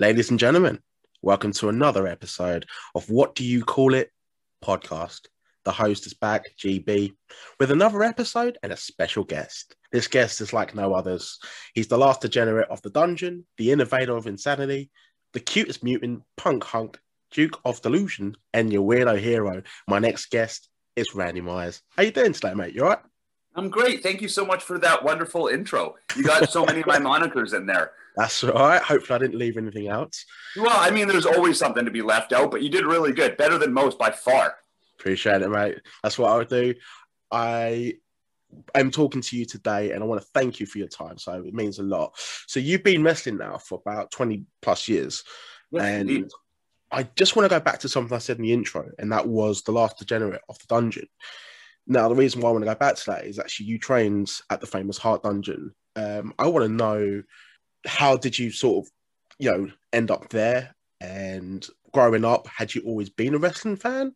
Ladies and gentlemen, welcome to another episode of What Do You Call It podcast. The host is back, GB, with another episode and a special guest. This guest is like no others. He's the last degenerate of the dungeon, the innovator of insanity, the cutest mutant, punk hunk, Duke of Delusion, and your weirdo hero. My next guest is Randy Myers. How you doing today, mate? You all right? I'm great. Thank you so much for that wonderful intro. You got so many of my monikers in there. That's all right. Hopefully, I didn't leave anything out. Well, I mean, there's always something to be left out, but you did really good. Better than most by far. Appreciate it, mate. That's what I would do. I am talking to you today and I want to thank you for your time. So it means a lot. So you've been wrestling now for about 20 plus years. Yes, and indeed. I just want to go back to something I said in the intro, and that was the last degenerate of the dungeon. Now, the reason why I want to go back to that is actually you trained at the famous Hart Dungeon. Um, I want to know how did you sort of, you know, end up there? And growing up, had you always been a wrestling fan?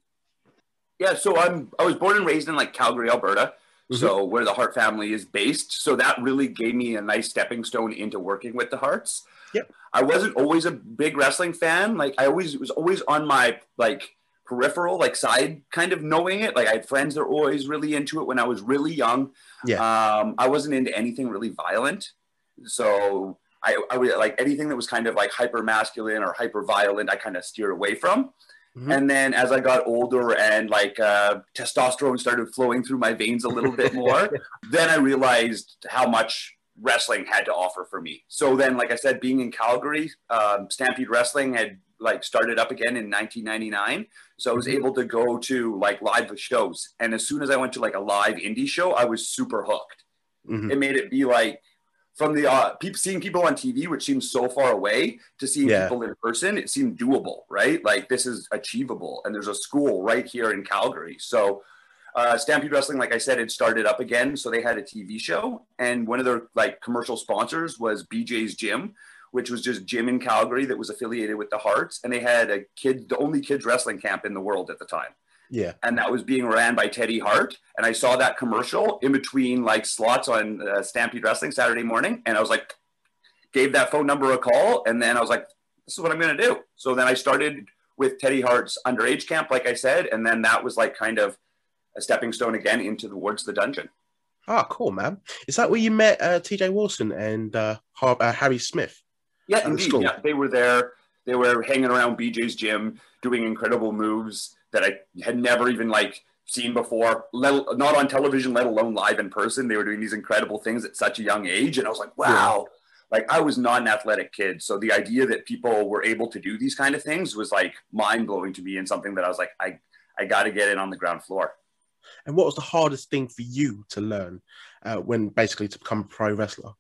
Yeah, so I'm I was born and raised in like Calgary, Alberta. Mhm. So where the Hart family is based. So that really gave me a nice stepping stone into working with the Harts. Yep. I wasn't always a big wrestling fan. Like I always was always on my like peripheral, like side kind of knowing it. Like I had friends that were always really into it when I was really young. Yeah. Um, I wasn't into anything really violent. So I, I would like anything that was kind of like hyper masculine or hyper violent, I kind of steered away from. Mhm. And then as I got older and like uh, testosterone started flowing through my veins a little bit more, then I realized how much wrestling had to offer for me. So then, like I said, being in Calgary, um, Stampede Wrestling had like started up again in 1999. So I was Mhm. able to go to like live shows. And as soon as I went to like a live indie show, I was super hooked Mhm. it made it be like from the uh, people seeing people on TV, which seems so far away, to seeing Yeah. people in person, it seemed doable, right? Like this is achievable, and there's a school right here in Calgary. So, uh, Stampede Wrestling, like I said, had started up again, so they had a TV show, and one of their like commercial sponsors was BJ's Gym, which was just gym in Calgary that was affiliated with the Harts, and they had a kid, the only kids wrestling camp in the world at the time Yeah. and that was being ran by Teddy Hart. And I saw that commercial in between like slots on uh, Stampede Wrestling Saturday morning, and I was like, gave that phone number a call, and then I was like, this is what I'm gonna do. So then I started with Teddy Hart's underage camp, like I said, and then that was like kind of a stepping stone again into the towards the dungeon. Oh, cool, man. Is that where you met uh, TJ Wilson and uh, uh, Harry Smith? Yeah, indeed. Yeah, they were there. They were hanging around BJ's gym, doing incredible moves that I had never even like seen before. Let, not on television, let alone live in person. They were doing these incredible things at such a young age, and I was like, wow. Like I was not an athletic kid, so the idea that people were able to do these kind of things was like mind blowing to me, and something that I was like, I, I got to get in on the ground floor. And what was the hardest thing for you to learn uh, when basically to become a pro wrestler?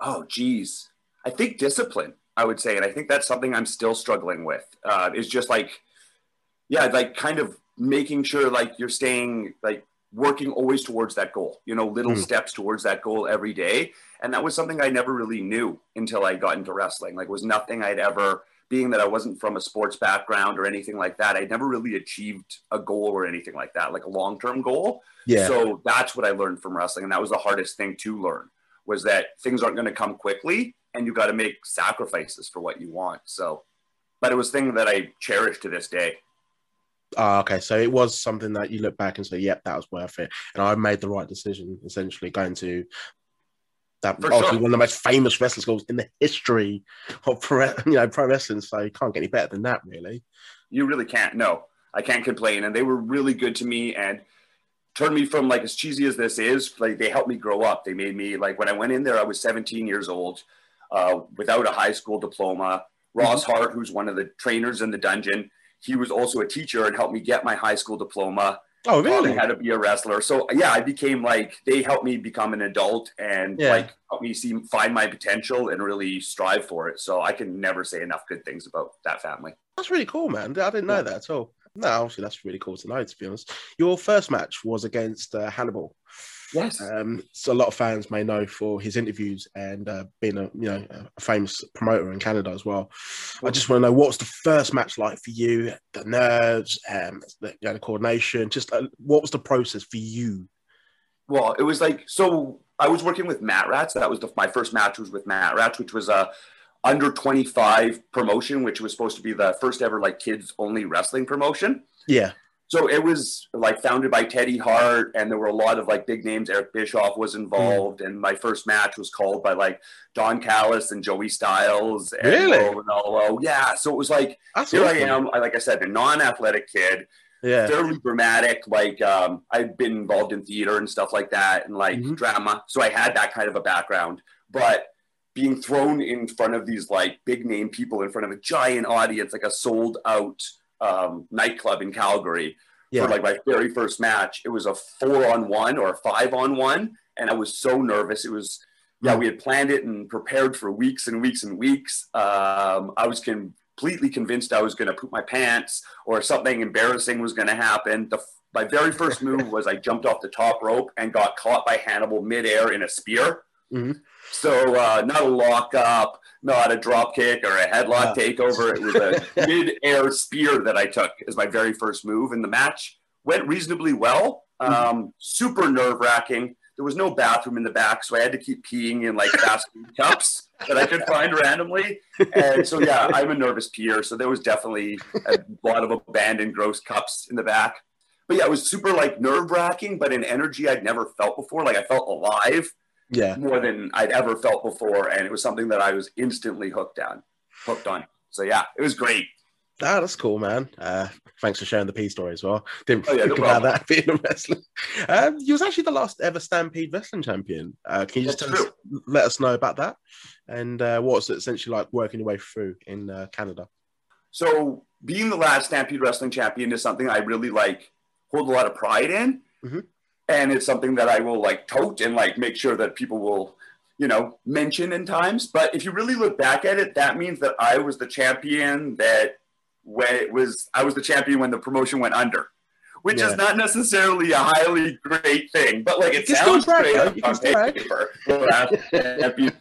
Oh, geez. I think discipline, I would say. And I think that's something I'm still struggling with. Uh, is just like, yeah, like kind of making sure like you're staying like working always towards that goal, you know, little Mm. steps towards that goal every day. And that was something I never really knew until I got into wrestling. Like, was nothing I'd ever, being that I wasn't from a sports background or anything like that, I never really achieved a goal or anything like that, like a long term goal. Yeah. So that's what I learned from wrestling, and that was the hardest thing to learn was that things aren't going to come quickly, and you got to make sacrifices for what you want. So, but it was thing that I cherish to this day. Ah, okay, so it was something that you look back and say, "Yep, that was worth it," and I made the right decision. Essentially, going to that For obviously sure. one of the most famous wrestling schools in the history of pro, you know pro wrestling. So you can't get any better than that, really. You really can't. No, I can't complain, and they were really good to me and turned me from like as cheesy as this is. Like they helped me grow up. They made me like when I went in there, I was 17 years old, uh, without a high school diploma. Ross Hart, who's one of the trainers in the dungeon, he was also a teacher and helped me get my high school diploma. Oh, taught me really? how to be a wrestler. So yeah, I became like they helped me become an adult and Yeah. like helped me see find my potential and really strive for it. So I can never say enough good things about that family. That's really cool, man. I didn't know Yeah. that at all. No, obviously that's really cool tonight. To be honest, your first match was against uh, Hannibal. Yes. Um, so a lot of fans may know for his interviews and uh, being a you know a famous promoter in Canada as well. I just want to know what's the first match like for you? The nerves, um, the, you know, the coordination. Just uh, what was the process for you? Well, it was like so. I was working with Mat Rats. That was the, my first match was with Mat Rats, which was a under 25 promotion, which was supposed to be the first ever like kids only wrestling promotion. Yeah. So it was like founded by Teddy Hart, and there were a lot of like big names. Eric Bischoff was involved, and my first match was called by like Don Callis and Joey Styles. And really? Ronaldo. Yeah. So it was like That's here awesome. I am. I, like I said, a non-athletic kid, Yeah. fairly dramatic. Like um, I've been involved in theater and stuff like that, and like Mhm. drama. So I had that kind of a background, but being thrown in front of these like big name people in front of a giant audience, like a sold out um, nightclub in Calgary Yeah. for like my very first match. It was a four on one or a five on one, and I was so nervous. It was yeah, we had planned it and prepared for weeks and weeks and weeks. Um, I was completely convinced I was going to poop my pants or something embarrassing was going to happen. The, my very first move was I jumped off the top rope and got caught by Hannibal midair in a spear. Mhm. So uh, not a lockup, not a drop kick or a headlock Ah. takeover. It was a mid-air spear that I took as my very first move, and the match went reasonably well. Um, super nerve-wracking. There was no bathroom in the back, so I had to keep peeing in like fast food cups that I could find randomly. And so yeah, I'm a nervous peer, so there was definitely a lot of abandoned gross cups in the back. But yeah, it was super like nerve-wracking, but an energy I'd never felt before. Like I felt alive Yeah. more than I'd ever felt before, and it was something that I was instantly hooked on. Hooked on. So yeah, it was great. Ah, that's cool, man. Uh, thanks for sharing the P story as well. Didn't Oh, yeah, no think about problem. that being a wrestler. Um, you was actually the last ever Stampede Wrestling Champion. Uh, can you just That's tell us, let us know about that and uh, what's it essentially like working your way through in uh, Canada? So being the last Stampede Wrestling Champion is something I really like hold a lot of pride in. Mhm. And it's something that I will like tote and like make sure that people will, you know, mention in times. But if you really look back at it, that means that I was the champion that when it was I was the champion when the promotion went under. Which Yeah. is not necessarily a highly great thing, but like it You sounds great on You brag. paper.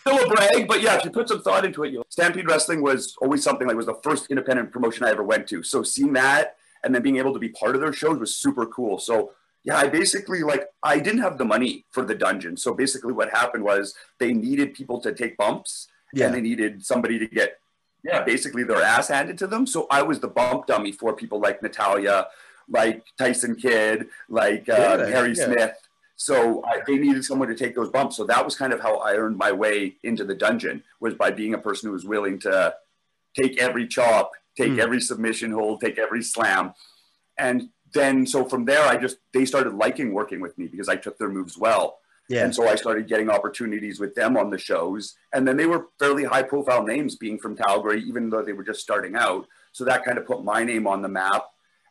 Still a brag, but yeah, if you put some thought into it, you'll. Stampede Wrestling was always something like was the first independent promotion I ever went to. So seeing that and then being able to be part of their shows was super cool. So yeah, I basically like I didn't have the money for the dungeon. So basically what happened was they needed people to take bumps Yeah. and they needed somebody to get yeah, basically their ass handed to them. So I was the bump dummy for people like Natalya, like Tyson Kidd, like uh, Really? Harry Yeah. Smith. So I, they needed someone to take those bumps. So that was kind of how I earned my way into the dungeon was by being a person who was willing to take every chop, take Mm. every submission hold, take every slam. And then so from there, I just they started liking working with me because I took their moves well. Yeah. And so I started getting opportunities with them on the shows. And then they were fairly high profile names being from Calgary, even though they were just starting out. So that kind of put my name on the map.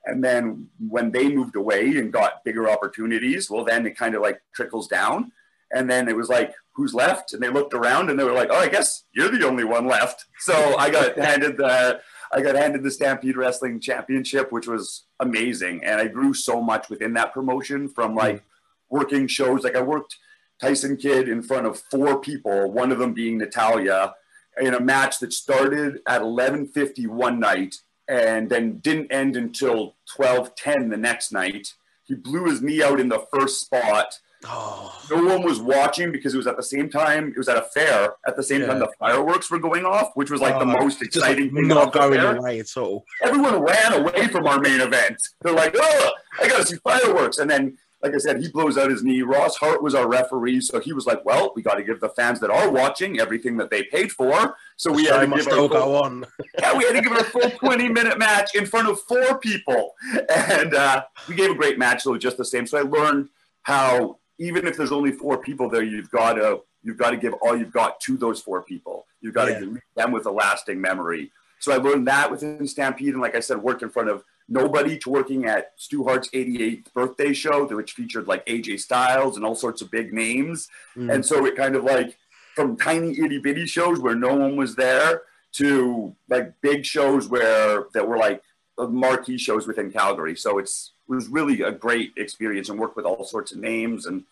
And then when they moved away and got bigger opportunities, well, then it kind of like trickles down. And then it was like, who's left? And they looked around and they were like, oh, I guess you're the only one left. So I got handed the I got handed the Stampede Wrestling Championship, which was amazing. And I grew so much within that promotion from like working shows. Like I worked Tyson Kidd in front of four people, one of them being Natalya, in a match that started at 11:50 one night and then didn't end until 12:10 the next night. He blew his knee out in the first spot. Oh, No one was watching because it was at the same time. It was at a fair at the same time the fireworks were going off, which was like the oh, most exciting like, thing. not going fair away at all. everyone ran away from our main event. They're like, oh, I got to see fireworks. And then, like I said, he blows out his knee. Ross Hart was our referee. So he was like, well, we got to give the fans that are watching everything that they paid for. So we had show to must give still our full, go on. yeah, we had to give it a full 20 minute match in front of four people. And uh, we gave a great match, though, just the same. So I learned how even if there's only four people there, you've got to you've got to give all you've got to those four people. You've got Yeah. to leave them with a lasting memory. So I learned that within Stampede, and like I said, worked in front of nobody to working at Stu Hart's 88th birthday show, which featured like AJ Styles and all sorts of big names. Mm. And so it kind of like from tiny itty bitty shows where no one was there to like big shows where that were like marquee shows within Calgary. So it's it was really a great experience and worked with all sorts of names and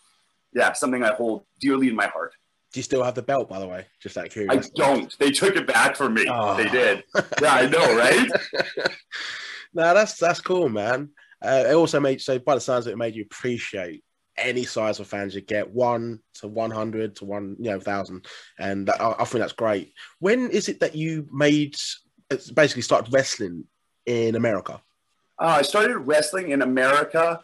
yeah, something I hold dearly in my heart. Do you still have the belt, by the way? Just out of I don't. They took it back from me. Oh. They did. Yeah, I know, right? no, that's that's cool, man. Uh, it also made so by the sounds of it, it made you appreciate any size of fans you get, one to one hundred to one, you know, thousand, and I, I think that's great. When is it that you made basically started wrestling in America? Uh, I started wrestling in America.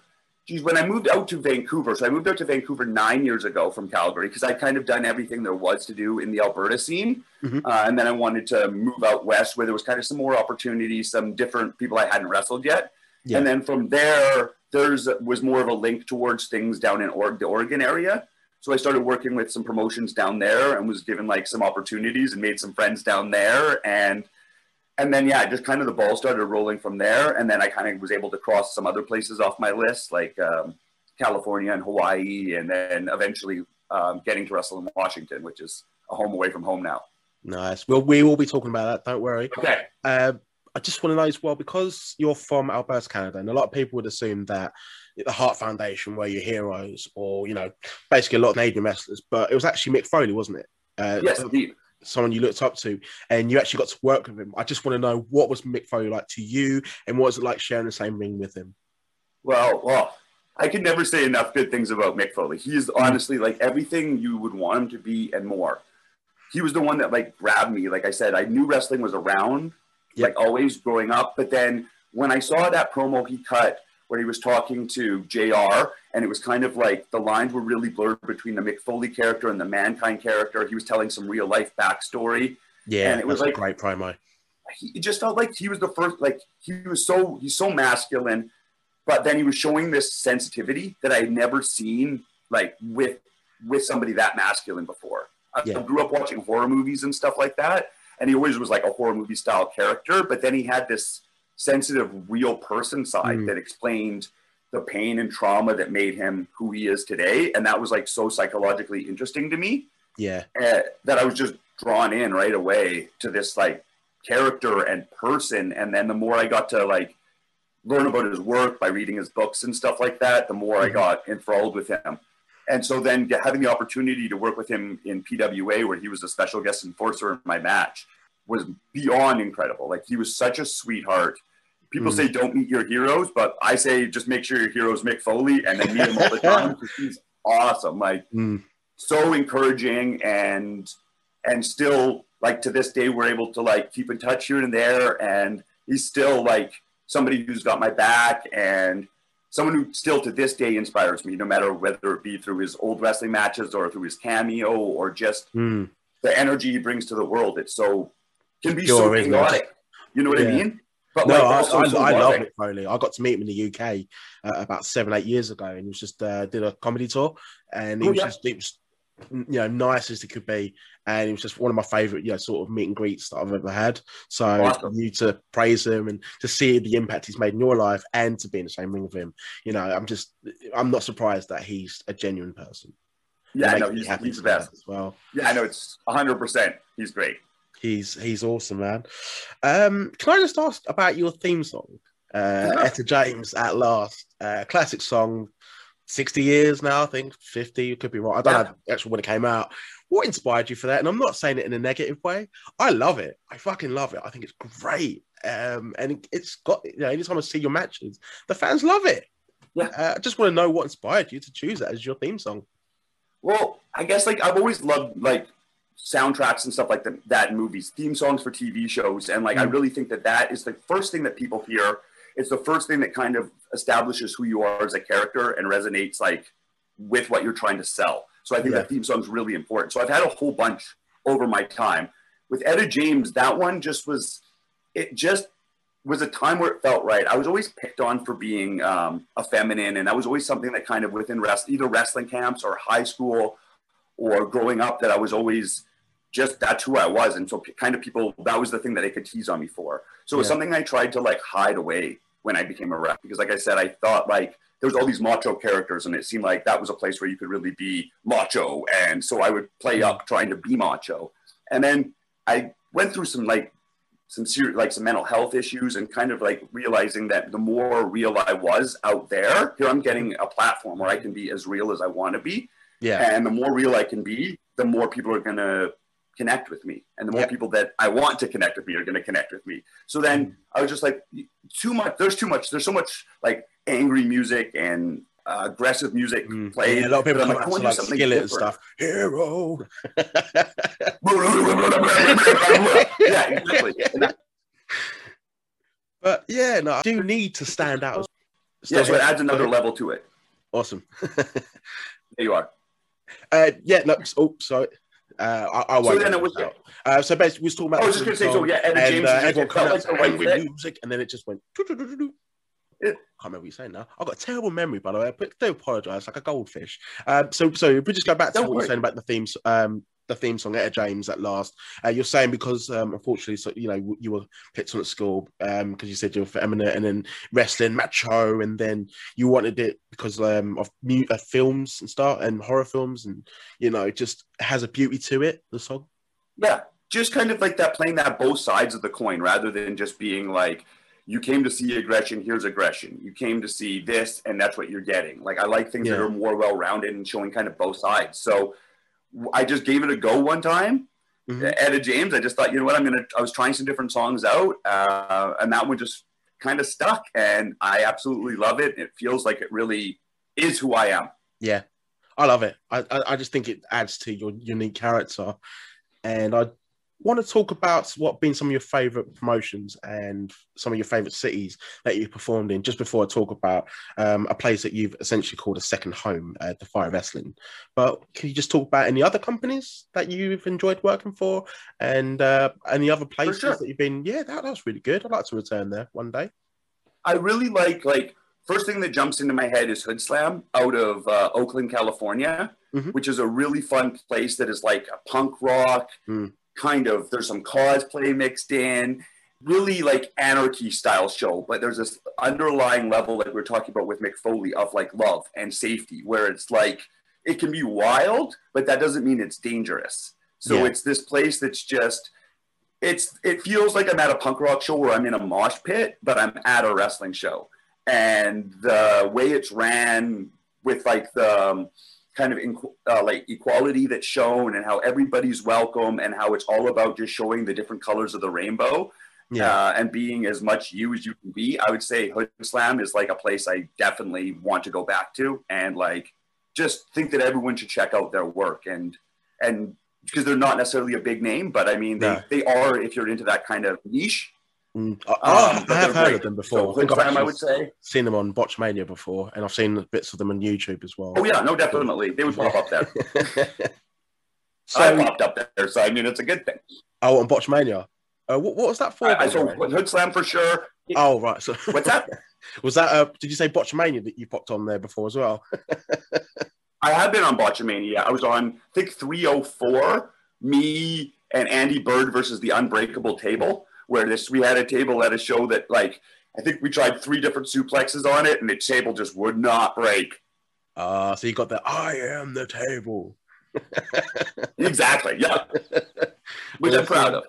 Geez, when I moved out to Vancouver, so I moved out to Vancouver nine years ago from Calgary because I'd kind of done everything there was to do in the Alberta scene, Mhm. uh, and then I wanted to move out west where there was kind of some more opportunities, some different people I hadn't wrestled yet, Yeah. and then from there, there's was more of a link towards things down in or- the Oregon area. So I started working with some promotions down there and was given like some opportunities and made some friends down there and and then yeah, just kind of the ball started rolling from there, and then I kind of was able to cross some other places off my list, like um, California and Hawaii, and then eventually um, getting to wrestle in Washington, which is a home away from home now. Nice. Well, we will be talking about that. Don't worry. Okay. Uh, I just want to know as well because you're from Alberta, Canada, and a lot of people would assume that the Hart Foundation were your heroes, or you know, basically a lot of Canadian wrestlers. But it was actually Mick Foley, wasn't it? Uh, Yes, indeed. Someone you looked up to, and you actually got to work with him. I just want to know what was Mick Foley like to you, and what was it like sharing the same ring with him? Well, well, I can never say enough good things about Mick Foley. He is mm. honestly like everything you would want him to be and more. He was the one that like grabbed me. Like I said, I knew wrestling was around, Yep. like always growing up. But then when I saw that promo he cut where he was talking to JR, and it was kind of like the lines were really blurred between the Mick Foley character and the Mankind character. He was telling some real life backstory. Yeah, And it was like- a great promo. he it just felt like he was the first like he was so he's so masculine but then he was showing this sensitivity that i had never seen like with with somebody that masculine before I, Yeah. I grew up watching horror movies and stuff like that and he always was like a horror movie style character but then he had this sensitive real person side Mm. that explained the pain and trauma that made him who he is today and that was like so psychologically interesting to me Yeah, uh, that I was just drawn in right away to this like character and person. And then the more I got to like learn about his work by reading his books and stuff like that, the more I Mhm. got enthralled with him. And so then having the opportunity to work with him in PWA, where he was a special guest enforcer in my match, was beyond incredible. Like he was such a sweetheart. People Mm. say don't meet your heroes, but I say just make sure your heroes Mick Foley and then meet him all the time because he's awesome. Like Mm. so encouraging and and still like to this day we're able to like keep in touch here and there and he's still like somebody who's got my back and someone who still to this day inspires me no matter whether it be through his old wrestling matches or through his cameo or just Mm. the energy he brings to the world it's so can be so chaotic you know what Yeah. i mean but No, like I, I, I love. Mick Foley. I got to meet him in the UK uh, about seven, eight years ago, and he was just uh, did a comedy tour, and he Oh, was yeah. just he was, you know nice as he could be, and he was just one of my favorite, you know, sort of meet and greets that I've ever had. So Awesome. you to praise him and to see the impact he's made in your life, and to be in the same ring with him, you know, I'm just I'm not surprised that he's a genuine person. yeah i know he's, he's the best as well. yeah i know it's 100% he's great He's he's awesome, man. Um, can I just ask about your theme song, uh, Yeah. Etta James at last, uh, classic song, sixty years now, I think fifty. Could be wrong. I don't Yeah. know actually when it came out. What inspired you for that? And I'm not saying it in a negative way. I love it. I fucking love it. I think it's great. Um, and it, it's got you know anytime I see your matches, the fans love it. Yeah. Uh, I just want to know what inspired you to choose that as your theme song. Well, I guess like I've always loved like soundtracks and stuff like the, that movies, theme songs for TV shows, and like I Mm. really think that that is the first thing that people hear. It's the first thing that kind of establishes who you are as a character and resonates like with what you're trying to sell. So I think Yeah. that theme song's really important. So I've had a whole bunch over my time. With Etta James, that one just was it just was a time where it felt right. I was always picked on for being um, a feminine, and that was always something that kind of within rest, either wrestling camps or high school or growing up, that I was always just that's who I was, and so p- kind of people that was the thing that they could tease on me for. So it was Yeah. something I tried to like hide away when I became a rep because, like I said, I thought like there was all these macho characters, and it seemed like that was a place where you could really be macho, and so I would play Mm. up trying to be macho, and then I went through some like some serious like some mental health issues and kind of like realizing that the more real I was out there, here I'm getting a platform where I can be as real as I want to be. Yeah, And the more real I can be, the more people are going to connect with me. And the more Yeah. people that I want to connect with me are going to connect with me. So then I was just like, too much, there's too much, there's so much like angry music and uh, aggressive music Mm. played. Yeah, a lot of people come like, I out to wanna do like something skillet and stuff. Hero. yeah, exactly. That- But yeah, no, I do need to stand out. yeah, so it adds another level to it. Awesome. There you are. Uh, yeah, no, oh, sorry. Uh, I, I won't. then it was- out. Uh, so basically, we was talking about. I was just gonna say, so yeah, Etta and, James, uh, everyone it coming felt out like right with music, and then it just went. doo-doo-doo-doo-doo. Can't remember what you're saying now. I've got a terrible memory, by the way. But do apologise, like a goldfish. Um, so, so we just go back to Don't what you were saying about the themes, um, the theme song, Etta James, at last. Uh, you're saying because, um, unfortunately, so you know, you were picked on at school um, because you said you were feminine, and then wrestling, macho, and then you wanted it because um, of mu- uh, films and stuff, and horror films, and you know, it just has a beauty to it. The song. Yeah, just kind of like that, playing that both sides of the coin rather than just being like, you came to see aggression, here's aggression. You came to see this, and that's what you're getting. Like, I like things that are more well rounded and showing kind of both sides. So I just gave it a go one time. Mhm. Etta James, I just thought, you know what, I'm gonna. I was trying some different songs out, uh, and that one just kind of stuck, and I absolutely love it. It feels like it really is who I am. Yeah, I love it. I, I, I just think it adds to your unique character. And I want to talk about what been some of your favorite promotions and some of your favorite cities that you've performed in. Just before I talk about um, a place that you've essentially called a second home, uh, Defy Wrestling. But can you just talk about any other companies that you've enjoyed working for, and uh, any other places sure. that you've been? Yeah, that, that's really good. I'd like to return there one day. I really like like first thing that jumps into my head is Hood Slam out of uh, Oakland, California, Mhm. which is a really fun place that is like a punk rock Mm. Kind of. There's some cosplay mixed in, really like anarchy style show. But there's this underlying level like we we're talking about with Mick Foley of like love and safety, where it's like it can be wild, but that doesn't mean it's dangerous. So Yeah. it's this place that's just it's it feels like I'm at a punk rock show where I'm in a mosh pit, but I'm at a wrestling show. And the way it's ran with like the um, kind of uh, like equality that's shown and how everybody's welcome and how it's all about just showing the different colors of the rainbow Yeah, uh, and being as much you as you can be. I would say Hood Slam is like a place I definitely want to go back to and like just think that everyone should check out their work and and because they're not necessarily a big name, but I mean they, No. they are if you're into that kind of niche. Mm. I, I- Um, I have heard of them before. I think I've I would say. seen them on Botchamania before, and I've seen bits of them on YouTube as well. Oh yeah, no, definitely they would pop up there. so, I popped up there, so I mean it's a good thing. oh, on Botchamania. Uh, what, what was that for? I, I by the so way? Hood Slam for sure. oh, right. So, What's that? was that? Uh, did you say Botchmania that you popped on there before as well? I have been on Botchamania. I was on, I think, 304, me and Andy Bird versus the Unbreakable Table, where this we had a table at a show that, like, I think we tried three different suplexes on it, and the table just would not break. Uh, so you got the I am the table. Exactly, yeah. Which I'm proud of.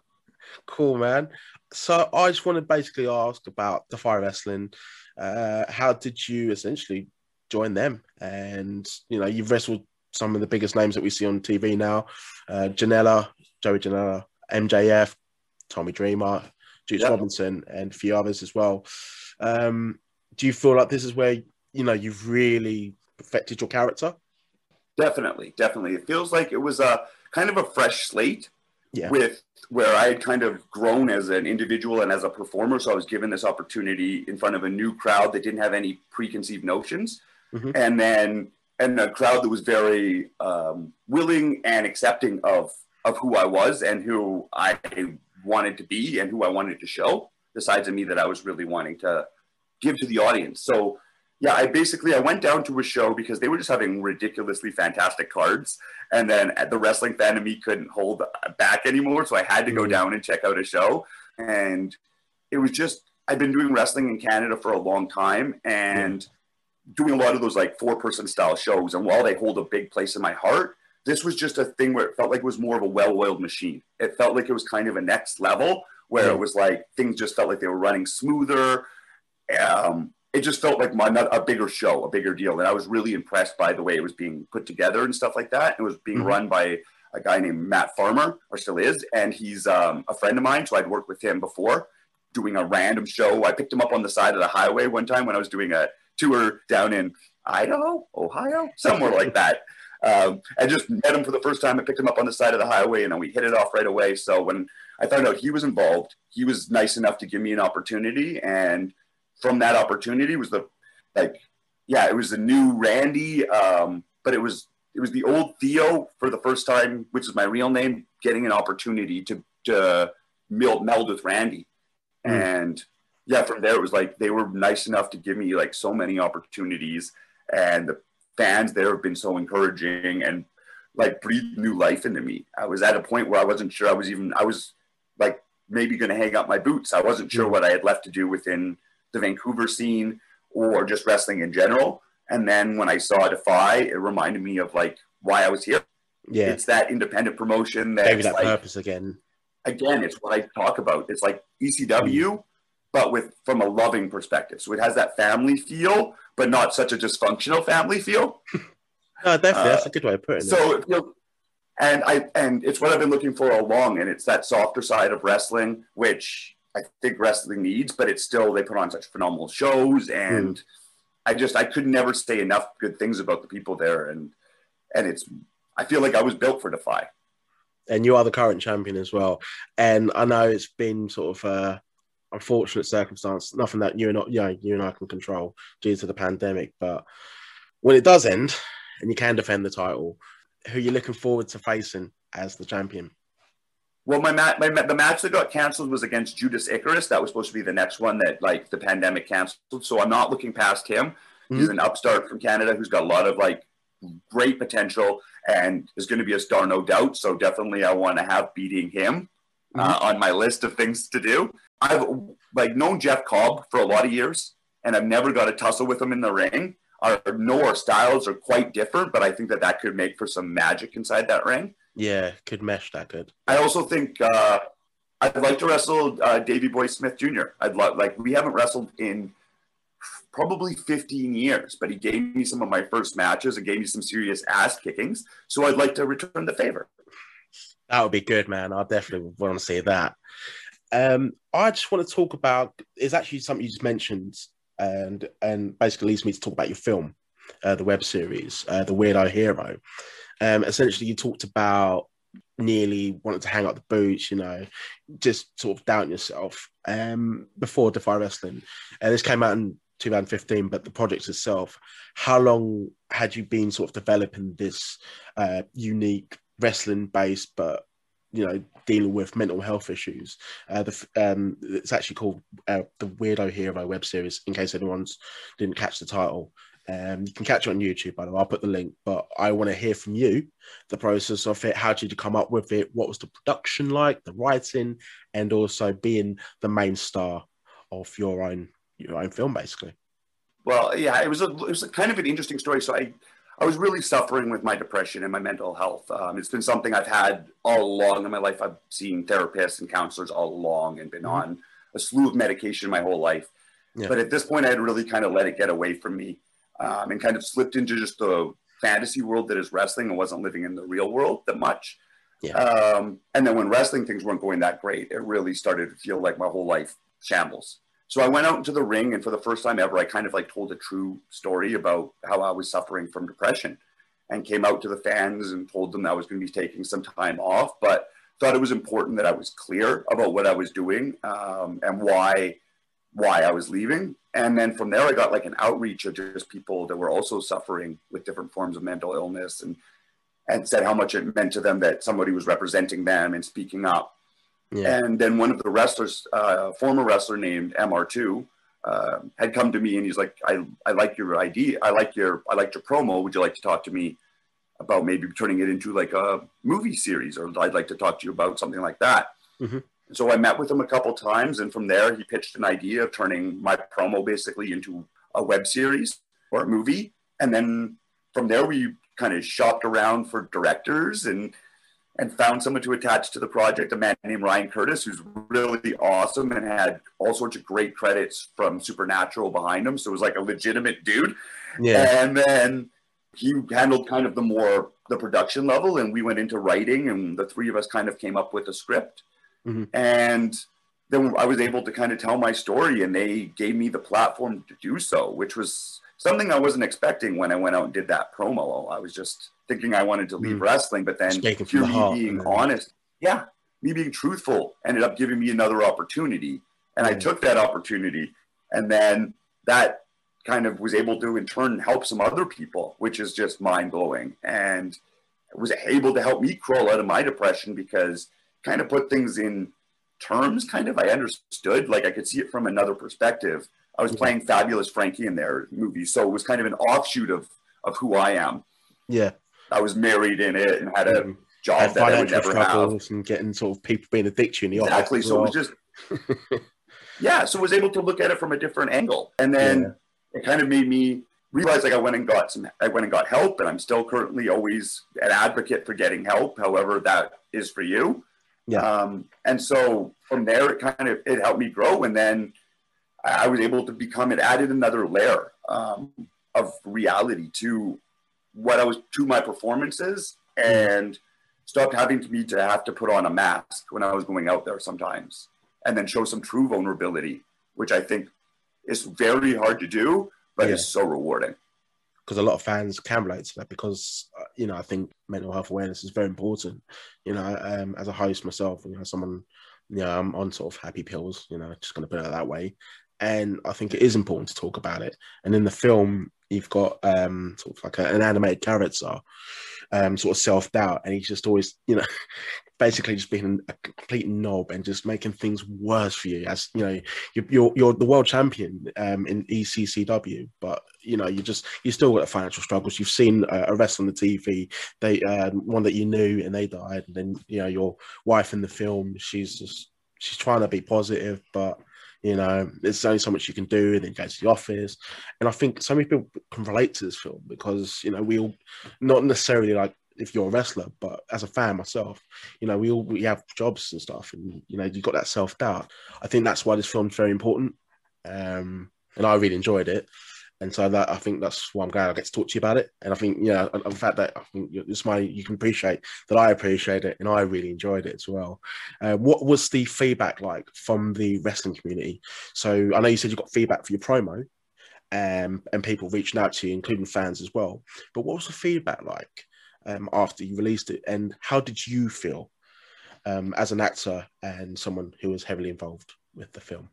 Cool, man. So I just want to basically ask about Defy Wrestling. Uh, how did you essentially join them? And you know, you've wrestled some of the biggest names that we see on TV now: uh, Janela, Joey Janela, MJF, Tommy Dreamer, Juice Yep. Robinson, and a few others as well. Um, do you feel like this is where you know you've really perfected your character? Definitely, definitely. It feels like it was a kind of a fresh slate Yeah. with where I had kind of grown as an individual and as a performer. So I was given this opportunity in front of a new crowd that didn't have any preconceived notions. Mhm. And then and a crowd that was very um, willing and accepting of of who I was and who I wanted to be and who I wanted to show, the sides of me that I was really wanting to give to the audience. So yeah, I basically I went down to a show because they were just having ridiculously fantastic cards, and then the wrestling fan of me couldn't hold back anymore, so I had to go Mm. down and check out a show. And it was just I've been doing wrestling in Canada for a long time, and doing a lot of those like four person style shows. And while they hold a big place in my heart, this was just a thing where it felt like it was more of a well oiled machine. It felt like it was kind of a next level where it was like things just felt like they were running smoother. Um, it just felt like my, a bigger show, a bigger deal. And I was really impressed by the way it was being put together and stuff like that. It was being Mhm. run by a guy named Matt Farmer, or still is, and he's um, a friend of mine. So I'd worked with him before doing a random show. I picked him up on the side of the highway one time when I was doing a tour down in Idaho, Ohio, somewhere like that. Um, I just met him for the first time. I picked him up on the side of the highway, and then we hit it off right away. So when I found out he was involved, he was nice enough to give me an opportunity, and from that opportunity was the like, yeah, it was the new Randy, um, but it was it was the old Theo for the first time, which is my real name, getting an opportunity to to meld, meld with Randy, mm. and yeah, from there it was like they were nice enough to give me like so many opportunities, and the fans there have been so encouraging and like breathed new life into me. I was at a point where I wasn't sure I was even I was like maybe going to hang up my boots. I wasn't sure what I had left to do within the Vancouver scene or just wrestling in general. And then when I saw Defy, it reminded me of like why I was here. Yeah, it's that independent promotion that maybe that like, purpose again. Again, it's what I talk about. It's like ECW, mm. But with from a loving perspective. So it has that family feel, but not such a dysfunctional family feel. no, definitely. Uh, That's a good way of putting it. So, you know, and I and it's what I've been looking for all along, and it's that softer side of wrestling, which I think wrestling needs, but it's still they put on such phenomenal shows, and mm. I just I could never say enough good things about the people there, and and it's I feel like I was built for Defy. And you are the current champion as well, and I know it's been sort of. Uh unfortunate circumstance, nothing that you and you know you and I can control due to the pandemic. But when it does end and you can defend the title, who are you looking forward to facing as the champion? Well, my, mat, my the match that got canceled was against Judas Icarus. That was supposed to be the next one that like the pandemic canceled. So I'm not looking past him. Mm-hmm. He's an upstart from Canada who's got a lot of like great potential and is going to be a star, no doubt. So definitely, I want to have beating him uh, mm-hmm. on my list of things to do. I've like known Jeff Cobb for a lot of years, and I've never got a tussle with him in the ring. Our know our styles are quite different, but I think that that could make for some magic inside that ring. Yeah, could mesh that good. I also think uh, I'd like to wrestle uh, Davy Boy Smith Jr. I'd love like we haven't wrestled in probably 15 years, but he gave me some of my first matches and gave me some serious ass kickings. So I'd like to return the favor. That would be good, man. I definitely want to see that. Um, I just want to talk about is actually something you just mentioned, and and basically leads me to talk about your film, uh, the web series, uh, the Weirdo Hero. Um, essentially, you talked about nearly wanting to hang up the boots, you know, just sort of doubting yourself. Um, before Defy Wrestling, uh, this came out in 2015, but the project itself, how long had you been sort of developing this uh, unique wrestling based, but you know dealing with mental health issues. Uh, the, um, it's actually called uh, the Weirdo Hero web series. In case anyone's didn't catch the title, um, you can catch it on YouTube. By the way, I'll put the link. But I want to hear from you the process of it. How did you come up with it? What was the production like? The writing, and also being the main star of your own your own film, basically. Well, yeah, it was a it was a kind of an interesting story. So I I was really suffering with my depression and my mental health. Um, it's been something I've had all along in my life. I've seen therapists and counselors all along and been mm-hmm. on a slew of medication my whole life. Yeah. But at this point, I had really kind of let it get away from me um, and kind of slipped into just the fantasy world that is wrestling and wasn't living in the real world that much. Yeah. Um, and then when wrestling things weren't going that great, it really started to feel like my whole life shambles. So I went out into the ring, and for the first time ever, I kind of like told a true story about how I was suffering from depression, and came out to the fans and told them that I was going to be taking some time off, but thought it was important that I was clear about what I was doing um, and why why I was leaving. And then from there, I got like an outreach of just people that were also suffering with different forms of mental illness, and and said how much it meant to them that somebody was representing them and speaking up. Yeah. And then one of the wrestlers, uh, former wrestler named MR2, uh, had come to me and he's like, I, I like your idea. I like your, I liked your promo. Would you like to talk to me about maybe turning it into like a movie series or I'd like to talk to you about something like that. Mm-hmm. So I met with him a couple times and from there he pitched an idea of turning my promo basically into a web series or a movie. And then from there we kind of shopped around for directors and and found someone to attach to the project, a man named Ryan Curtis, who's really awesome and had all sorts of great credits from Supernatural behind him. So it was like a legitimate dude. Yeah. And then he handled kind of the more the production level, and we went into writing, and the three of us kind of came up with a script. Mm-hmm. And then I was able to kind of tell my story, and they gave me the platform to do so, which was something I wasn't expecting when I went out and did that promo. I was just thinking I wanted to leave Mm. wrestling, but then me heart, being yeah. honest, yeah, me being truthful ended up giving me another opportunity. And I took that opportunity. And then that kind of was able to in turn help some other people, which is just mind blowing. And was able to help me crawl out of my depression because kind of put things in terms, kind of I understood, like I could see it from another perspective. I was playing Fabulous Frankie in their movie, so it was kind of an offshoot of of who I am. Yeah. I was married in it and had a Um, job had that I would never have. and getting sort of people being addicted in the office. Exactly. So it was just, yeah. So I was able to look at it from a different angle, and then it kind of made me realize like I went and got some, I went and got help, and I'm still currently always an advocate for getting help, however that is for you. Yeah. Um, and so from there, it kind of it helped me grow, and then I I was able to become. It added another layer um, of reality to what I was to my performances, and stopped having to me to have to put on a mask when I was going out there sometimes, and then show some true vulnerability, which I think is very hard to do, but Yeah. is so rewarding. because a lot of fans can relate to that because uh, you know I think mental health awareness is very important. You know, um, as a host myself, you know, someone, you know, I'm on sort of happy pills. You know, just going to put it that way, and I think it is important to talk about it. And in the film, you've got um, sort of like a, an animated character, um, sort of self doubt, and he's just always, you know. Basically, just being a complete knob and just making things worse for you. As you know, you're you're, you're the world champion um, in ECCW, but you know you just you still got financial struggles. You've seen uh, a on the TV, they uh, one that you knew and they died, and then you know your wife in the film, she's just she's trying to be positive, but you know there's only so much you can do, and then go to the office. And I think so many people can relate to this film because you know we all not necessarily like if you're a wrestler, but as a fan myself, you know, we all we have jobs and stuff, and you know, you've got that self doubt. I think that's why this film's very important, um, and I really enjoyed it. And so that I think that's why I'm glad I get to talk to you about it. And I think, you know, the fact that I think it's my you can appreciate that I appreciate it and I really enjoyed it as well. Uh, what was the feedback like from the wrestling community? So I know you said you got feedback for your promo, um, and people reaching out to you, including fans as well. But what was the feedback like um, after you released it, and how did you feel um, as an actor and someone who was heavily involved with the film?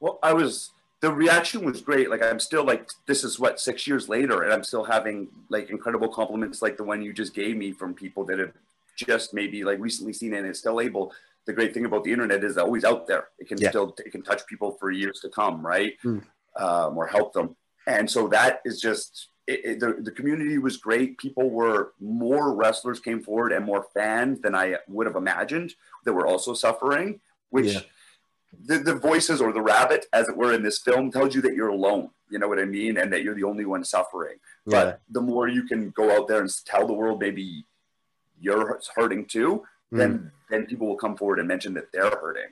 Well, I was the reaction was great. Like I'm still like this is what six years later, and I'm still having like incredible compliments like the one you just gave me from people that have just maybe like recently seen it and it's still able. The great thing about the internet is always out there. It can Yeah. still it can touch people for years to come, right? Hmm. Um, or help them. And so that is just it, it, the the community was great. People were more wrestlers came forward and more fans than I would have imagined that were also suffering, which Yeah. The, the voices or the rabbit, as it were, in this film tells you that you're alone. You know what I mean, and that you're the only one suffering. But the more you can go out there and tell the world maybe you're hurting too, Mm. then then people will come forward and mention that they're hurting.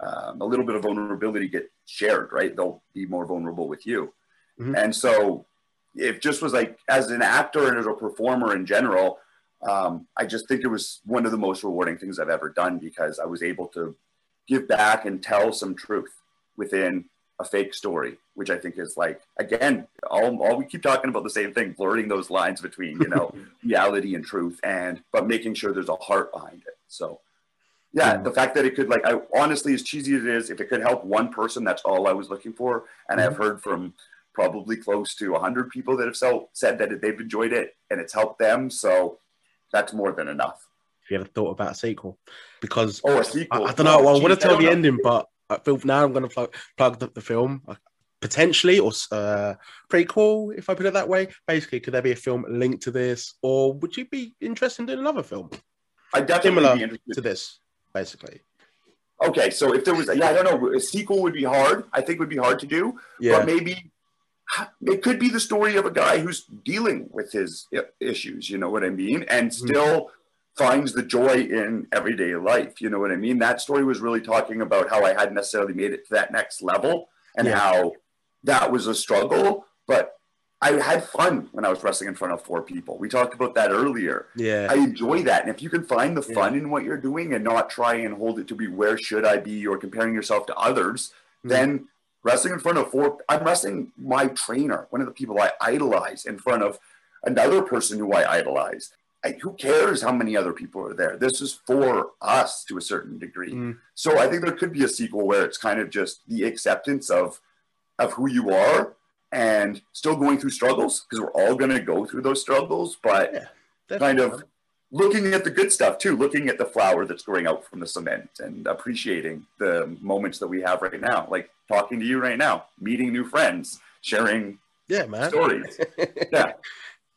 Um, a little bit of vulnerability get shared, right? They'll be more vulnerable with you, Mhm. and so it just was like as an actor and as a performer in general. Um, I just think it was one of the most rewarding things I've ever done because I was able to give back and tell some truth within a fake story, which I think is like again, all, all we keep talking about the same thing, blurring those lines between you know reality and truth, and but making sure there's a heart behind it. So, yeah, the fact that it could like, I honestly, as cheesy as it is, if it could help one person, that's all I was looking for. And I've mm-hmm. heard from probably close to hundred people that have so, said that they've enjoyed it and it's helped them. So that's more than enough. If you ever thought about a sequel, because Oh, a I, sequel! I don't know. Oh, I want to tell the ending, but I feel now I'm going to plug plug the, the film uh, potentially or uh, prequel, if I put it that way. Basically, could there be a film linked to this, or would you be interested in another film I definitely similar be interested. to this? Basically, Okay, so if there was, yeah, I don't know, a sequel would be hard. I think would be hard to do, yeah, but maybe it could be the story of a guy who's dealing with his issues. You know what I mean, and Mm-hmm. Finds the joy in everyday life. You know what I mean. That story was really talking about how I hadn't necessarily made it to that next level, and Yeah. how that was a struggle, but. I had fun when I was wrestling in front of four people. We talked about that earlier. yeah, I enjoy that. And if you can find the Yeah. fun in what you're doing and not try and hold it to be where should I be or comparing yourself to others, Mm. then wrestling in front of four. I'm wrestling my trainer, one of the people I idolize, in front of another person who I idolize. I, who cares how many other people are there? This is for us to a certain degree. Mm. So I think there could be a sequel where it's kind of just the acceptance of of who you are and still going through struggles because we're all going to go through those struggles, but yeah, kind of looking at the good stuff too, looking at the flower that's growing out from the cement and appreciating the moments that we have right now, like talking to you right now, meeting new friends, sharing yeah, man. stories. yeah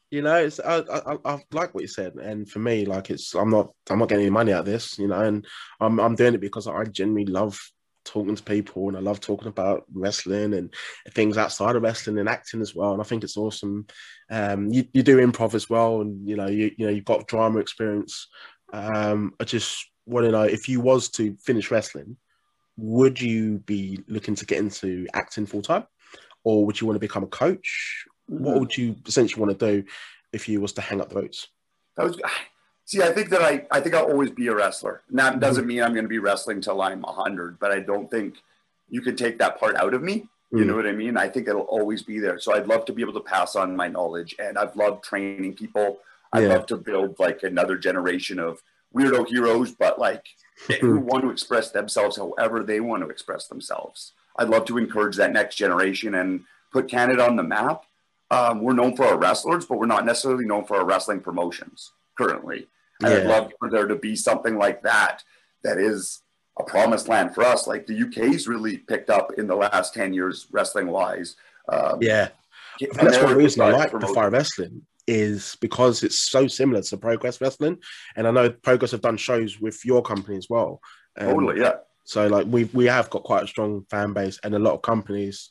you know, it's I, I, I like what you said, and for me, like it's I'm not I'm not getting any money out of this, you know, and I'm I'm doing it because I genuinely love talking to people and I love talking about wrestling and things outside of wrestling and acting as well. And I think it's awesome. Um, you, you do improv as well, and you know you you know you've got drama experience. Um, I just want to know if you was to finish wrestling, would you be looking to get into acting full time, or would you want to become a coach? What would you essentially want to do if you was to hang up the boots? Was, see, I think that I, I think I'll always be a wrestler. And that doesn't mm-hmm. mean I'm going to be wrestling till I'm 100, but I don't think you can take that part out of me. You mm. know what I mean? I think it'll always be there. So I'd love to be able to pass on my knowledge. And I've loved training people. I'd yeah. love to build like another generation of weirdo heroes, but like who want to express themselves however they want to express themselves. I'd love to encourage that next generation and put Canada on the map um, we're known for our wrestlers, but we're not necessarily known for our wrestling promotions currently. And yeah. I'd love for there to be something like that that is a promised land for us. Like the UK's really picked up in the last 10 years, wrestling wise. Um, yeah. That's one reason I like Defy Wrestling is because it's so similar to Progress Wrestling. And I know Progress have done shows with your company as well. Um, totally, yeah. So like we we have got quite a strong fan base and a lot of companies.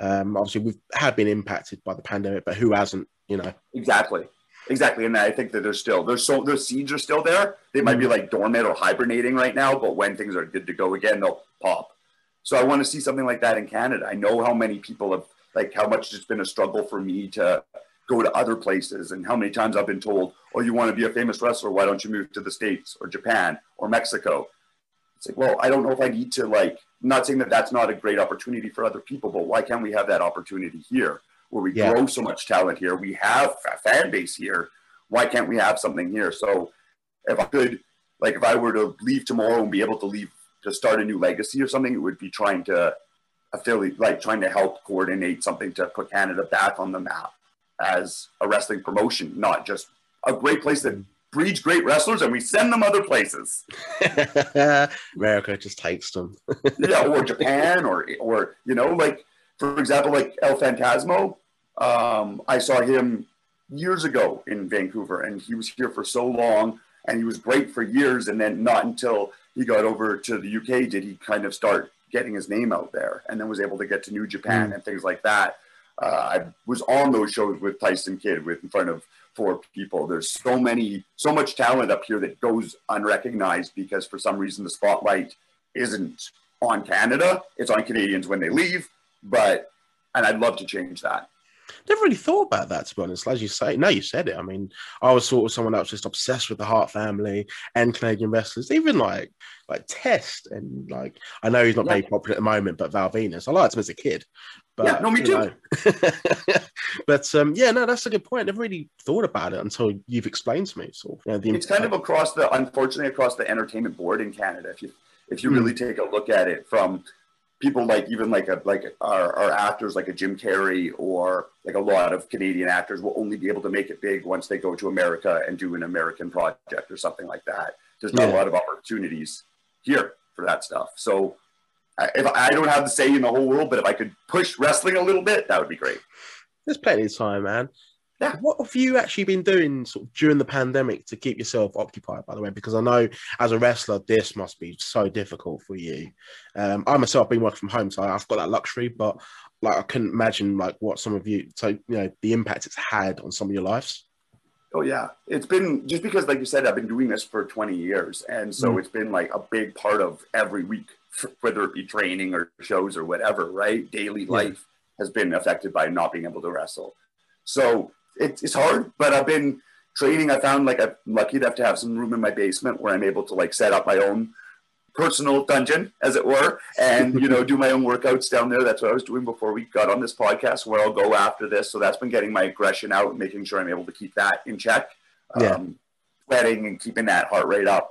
Um, obviously, we have been impacted by the pandemic, but who hasn't? You know. Exactly. Exactly, and I think that there's still there's so those seeds are still there. They might be mm. like dormant or hibernating right now, but when things are good to go again, they'll pop. So I want to see something like that in Canada. I know how many people have like how much it's been a struggle for me to go to other places and how many times I've been told, "Oh, you want to be a famous wrestler? Why don't you move to the states or Japan or Mexico?" It's like, well, I don't know if I need to like, I'm not saying that that's not a great opportunity for other people, but why can't we have that opportunity here where we yeah. grow so much talent here? We have a fan base here. Why can't we have something here? So if I could, like, if I were to leave tomorrow and be able to leave to start a new legacy or something, it would be trying to affiliate, like trying to help coordinate something to put Canada back on the map as a wrestling promotion, not just a great place that breeds great wrestlers and we send them other places. America just takes them. yeah, or Japan, or or you know, like for example, like El Phantasmo. Um, I saw him years ago in Vancouver, and he was here for so long, and he was great for years, and then not until he got over to the UK did he kind of start getting his name out there, and then was able to get to New Japan mm. and things like that. Uh, I was on those shows with Tyson Kidd, with in front of for people. There's so many, so much talent up here that goes unrecognized because for some reason the spotlight isn't on Canada. It's on Canadians when they leave. But and I'd love to change that. Never really thought about that to be honest. As you say, now you said it. I mean, I was sort of someone that was just obsessed with the Hart family and Canadian wrestlers, even like like Test and like I know he's not yeah. very popular at the moment, but Val Venis. I liked him as a kid. But, yeah, no, me too. but um, yeah, no, that's a good point. I never really thought about it until you've explained to me. So you know, the, it's kind of across the, unfortunately, across the entertainment board in Canada. If you if you mm. really take a look at it from people like even like a like our, our actors like a Jim Carrey or like a lot of Canadian actors will only be able to make it big once they go to America and do an American project or something like that. There's not yeah. a lot of opportunities here for that stuff. So if I don't have the say in the whole world, but if I could push wrestling a little bit, that would be great. There's plenty of time, man. Now, What have you actually been doing sort of during the pandemic to keep yourself occupied, by the way? Because I know as a wrestler, this must be so difficult for you. Um, I myself been working from home, so I've got that luxury, but like I couldn't imagine like what some of you so you know the impact it's had on some of your lives. Oh yeah, it's been just because, like you said, I've been doing this for 20 years, and so mm. it's been like a big part of every week, whether it be training or shows or whatever. Right, daily life has been affected by not being able to wrestle. So it, it's hard, but I've been training. I found like I'm lucky enough to have some room in my basement where I'm able to like set up my own personal dungeon, as it were, and you know, do my own workouts down there. That's what I was doing before we got on this podcast, where I'll go after this. So that's been getting my aggression out, and making sure I'm able to keep that in check. Yeah. Um, sweating and keeping that heart rate up.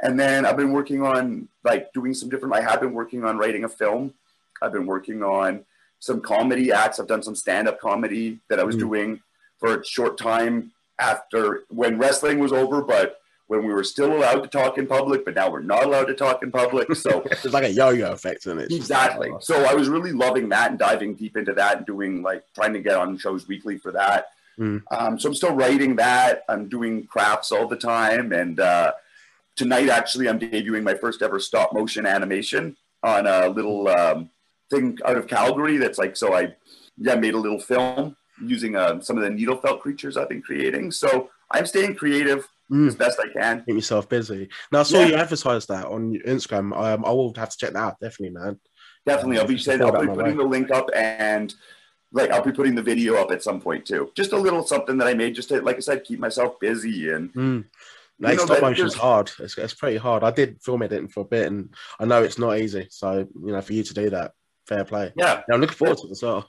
And then I've been working on like doing some different. I have been working on writing a film. I've been working on some comedy acts. I've done some stand-up comedy that I was Mm. doing for a short time after when wrestling was over, but when we were still allowed to talk in public, but now we're not allowed to talk in public. So It's like a yo-yo effect, isn't it? exactly. So I was really loving that and diving deep into that and doing like trying to get on shows weekly for that. Mm. Um, so I'm still writing that. I'm doing crafts all the time. And uh, tonight, actually, I'm debuting my first ever stop motion animation on a little um, thing out of Calgary. That's like so I yeah made a little film using uh, some of the needle felt creatures I've been creating. So I'm staying creative Mm. as best I can. Keep yourself busy. Now I saw Yeah. you advertise that on Instagram. Um, I will have to check that out. Definitely, man. Definitely, I'll be saying I'll be putting the link up and like I'll be putting the video up at some point too. Just a little something that I made just to, like I said, keep myself busy and Mm. No, You know, stop motion's there's- hard. It's, it's pretty hard. I did film editing for a bit, and I know it's not easy. So you know, for you to do that, fair play. yeah, I'm looking forward to it as well.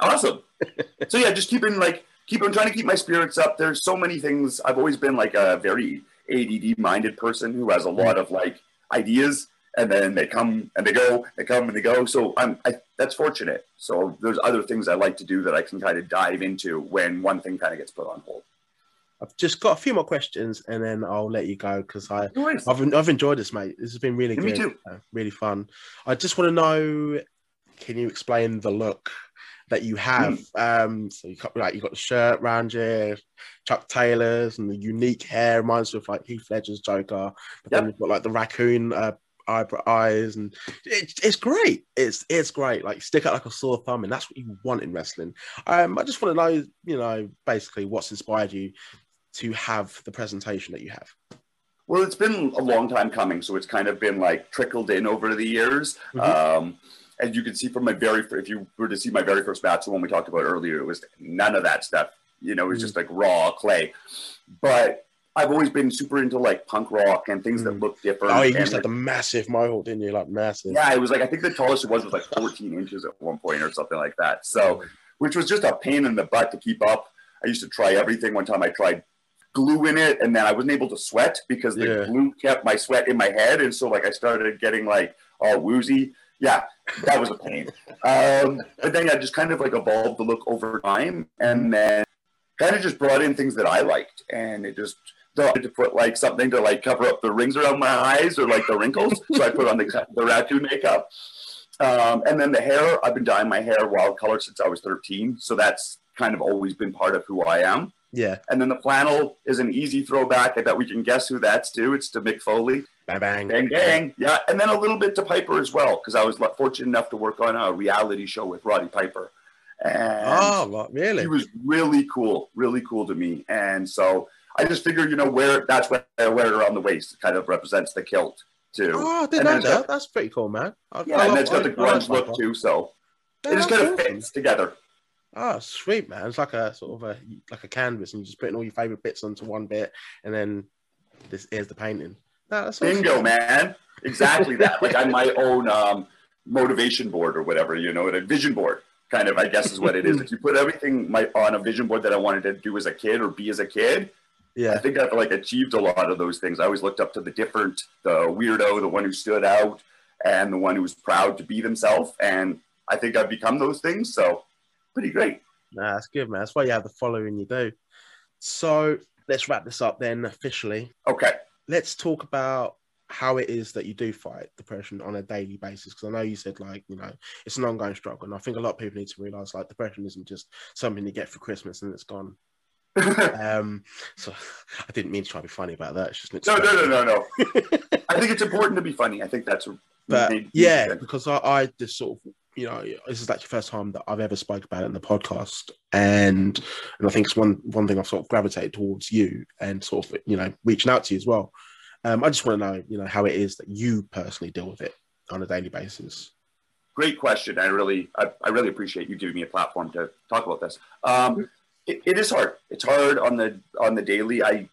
awesome. so yeah, just keeping like keep I'm trying to keep my spirits up. There's so many things. I've always been like a very ADD minded person who has a lot of like ideas and then they come and they go, they come and they go. So I'm I, that's fortunate. So there's other things I like to do that I can kind of dive into when one thing kind of gets put on hold. I've just got a few more questions, and then I'll let you go because I I've, I've enjoyed this, mate. This has been really Yeah, good. me too. uh, really fun. I just want to know, can you explain the look that you have? Um, so you got like you got the shirt round you, Chuck Taylor's, and the unique hair reminds me of like Heath Ledger's Joker. But then Yep. you've got like the raccoon uh, eyebrow eyes, and it's it's great. It's it's great. Like stick out like a sore thumb, and that's what you want in wrestling. Um, I just want to know, you know, basically what's inspired you to have the presentation that you have. Well, it's been a long time coming, so it's kind of been like trickled in over the years. Mhm. Um, as you can see from my very, if you were to see my very first match, the one we talked about earlier, it was none of that stuff. You know, it was Mhm. just like raw clay. But I've always been super into like punk rock and things that Mhm. look different. Oh, you used like like, the massive mohawk, didn't you? Like massive. yeah, it was like I think the tallest it was was like 14 inches at one point or something like that. So, which was just a pain in the butt to keep up. I used to try everything. One time I tried glue in it, and then I wasn't able to sweat because the Yeah. glue kept my sweat in my head, and so like I started getting like all woozy. Yeah, that was a pain. um, but then I just kind of like evolved the look over time, and then kind of just brought in things that I liked, and it just started to put like something to like cover up the rings around my eyes or like the wrinkles. so I put on the, the raccoon makeup. Um, and then the hair, I've been dyeing my hair wild color since I was 13. So that's kind of always been part of who I am. Yeah. And then the flannel is an easy throwback. I bet we can guess who that's to. It's to Mick Foley. Bang bang. Bang, bang. Yeah. And then a little bit to Piper as well, because I was fortunate enough to work on a reality show with Roddy Piper. And Oh, really? he was really cool, really cool to me. And so I just figured, you know, where that's where I wear it around the waist. It kind of represents the kilt too. Oh, I didn't know that. That's pretty cool, man. I, yeah, I and love- it's got the grunge look too. So Yeah, it just kind of fits together. Oh, sweet, man. It's like a sort of a like a canvas, and you're just putting all your favorite bits onto one bit, and then this is the painting. No, that's. Bingo, man. Exactly that. Like I'm my own um, motivation board or whatever, you know, a vision board kind of, I guess is what it is. If you put everything my, on a vision board that I wanted to do as a kid or be as a kid, yeah. I think I've like achieved a lot of those things. I always looked up to the different, the weirdo, the one who stood out, and the one who was proud to be themselves. And I think I've become those things. So pretty great. nah, that's good, man. That's why you have the following you do. So let's wrap this up then officially. Okay. Let's talk about how it is that you do fight depression on a daily basis because I know you said like you know it's an ongoing struggle and I think a lot of people need to realize like depression isn't just something you get for Christmas and it's gone. Um, so I didn't mean to try to be funny about that. It's just no, no, no, no, no. I think it's important to be funny. I think that's But yeah, because I, I just sort of, you know, this is actually the first time that I've ever spoke about it in the podcast, and and I think it's one one thing I've sort of gravitated towards you and sort of, you know, reaching out to you as well. Um, I just want to know, you know, how it is that you personally deal with it on a daily basis. great question. I really, I, I really appreciate you giving me a platform to talk about this. Um, it, it is hard. It's hard on the on the daily. I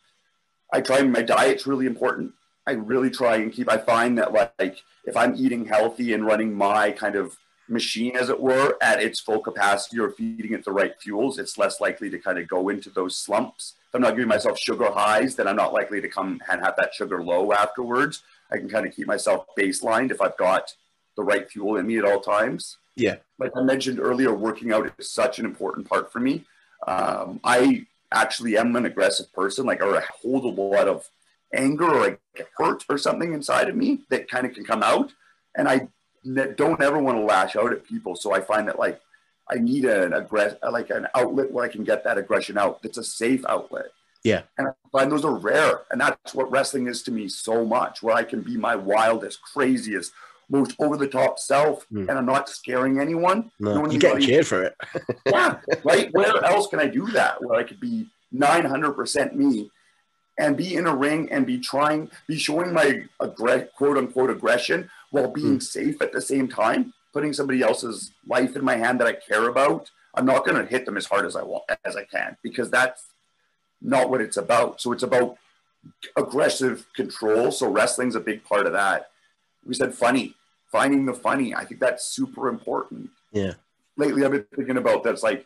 I try my diet's really important. I really try and keep. I find that like if I'm eating healthy and running my kind of machine, as it were, at its full capacity or feeding it the right fuels, it's less likely to kind of go into those slumps. If I'm not giving myself sugar highs, then I'm not likely to come and have that sugar low afterwards. I can kind of keep myself baselined if I've got the right fuel in me at all times. Yeah. Like I mentioned earlier, working out is such an important part for me. Um, I actually am an aggressive person, like, or I hold a lot of anger or like hurt or something inside of me that kind of can come out. And I don't ever want to lash out at people. So I find that like I need an aggress like an outlet where I can get that aggression out. That's a safe outlet. Yeah. And I find those are rare. And that's what wrestling is to me so much, where I can be my wildest, craziest, most over the top self mm. and I'm not scaring anyone. No, no you get cheered for it. yeah. Right. Where else can I do that? Where I could be 900% me and be in a ring and be trying, be showing my aggress- quote unquote aggression while being mm. safe at the same time, putting somebody else's life in my hand that I care about. I'm not going to hit them as hard as I want, as I can, because that's not what it's about. So it's about aggressive control. So wrestling's a big part of that. We said funny, finding the funny. I think that's super important. Yeah. Lately, I've been thinking about that's like